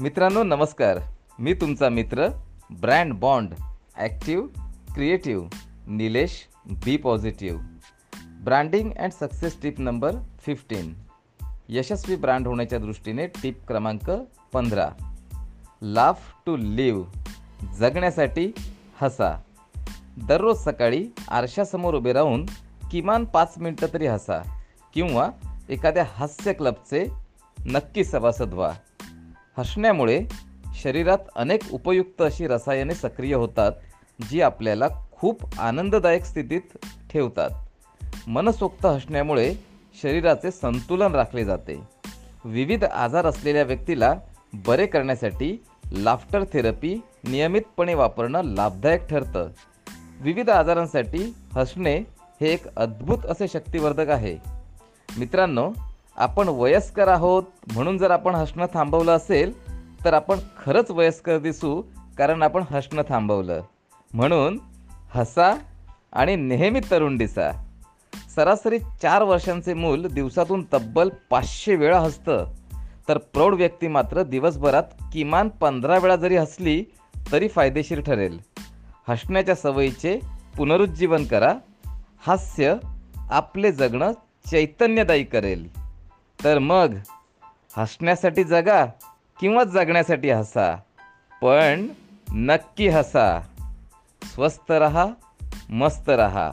मित्रांनो नमस्कार. मी तुमचा मित्र brand bond active creative Nilesh be positive. Branding and success tip number fifteen. Yashasvi brand होण्याच्या दृष्टीने टिप क्रमांक पंधरा. Laugh to live. जगण्यासाठी हसा. दररोज सकाळी आरशासमोर उभे राहून किमान पाच मिनटं तरी हसा किंवा एखाद्या हास्य क्लबचे नक्की सभासद व्हा. हसण्यामुळे शरीरात अनेक उपयुक्त अशी रसायने सक्रिय होतात जी आपल्याला खूप आनंददायक स्थितीत ठेवतात. मनसोक्त हसण्यामुळे शरीराचे संतुलन राखले जाते. विविध आजार असलेल्या व्यक्तीला बरे करण्यासाठी लाफ्टर थेरपी नियमितपणे वापरणं लाभदायक ठरतं. विविध आजारांसाठी हसणे हे एक अद्भुत असे शक्तिवर्धक आहे. मित्रांनो आपण वयस्कर आहोत म्हणून जर आपण हसणं थांबवलं असेल तर आपण खरंच वयस्कर दिसू कारण आपण हसणं थांबवलं. म्हणून हसा आणि नेहमी तरुण दिसा. सरासरी चार वर्षांचे मूल दिवसातून तब्बल पाचशे वेळा हसतं. तर प्रौढ व्यक्ती मात्र दिवसभरात किमान पंधरा वेळा जरी हसली तरी फायदेशीर ठरेल. हसण्याच्या सवयीचे पुनरुज्जीवन करा. हास्य आपले जगणं चैतन्यदायी करेल. तर मग हसण्यासाठी जगा किंवा जगण्यासाठी हसा. पण नक्की हसा. स्वस्त रहा मस्त रहा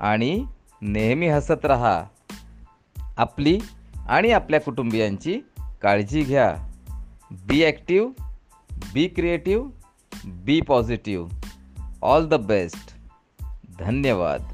आणि नेहमी हसत रहा. आपली आणि आपल्या कुटुंबियांची काळजी घ्या. Be active be creative be positive all the best धन्यवाद.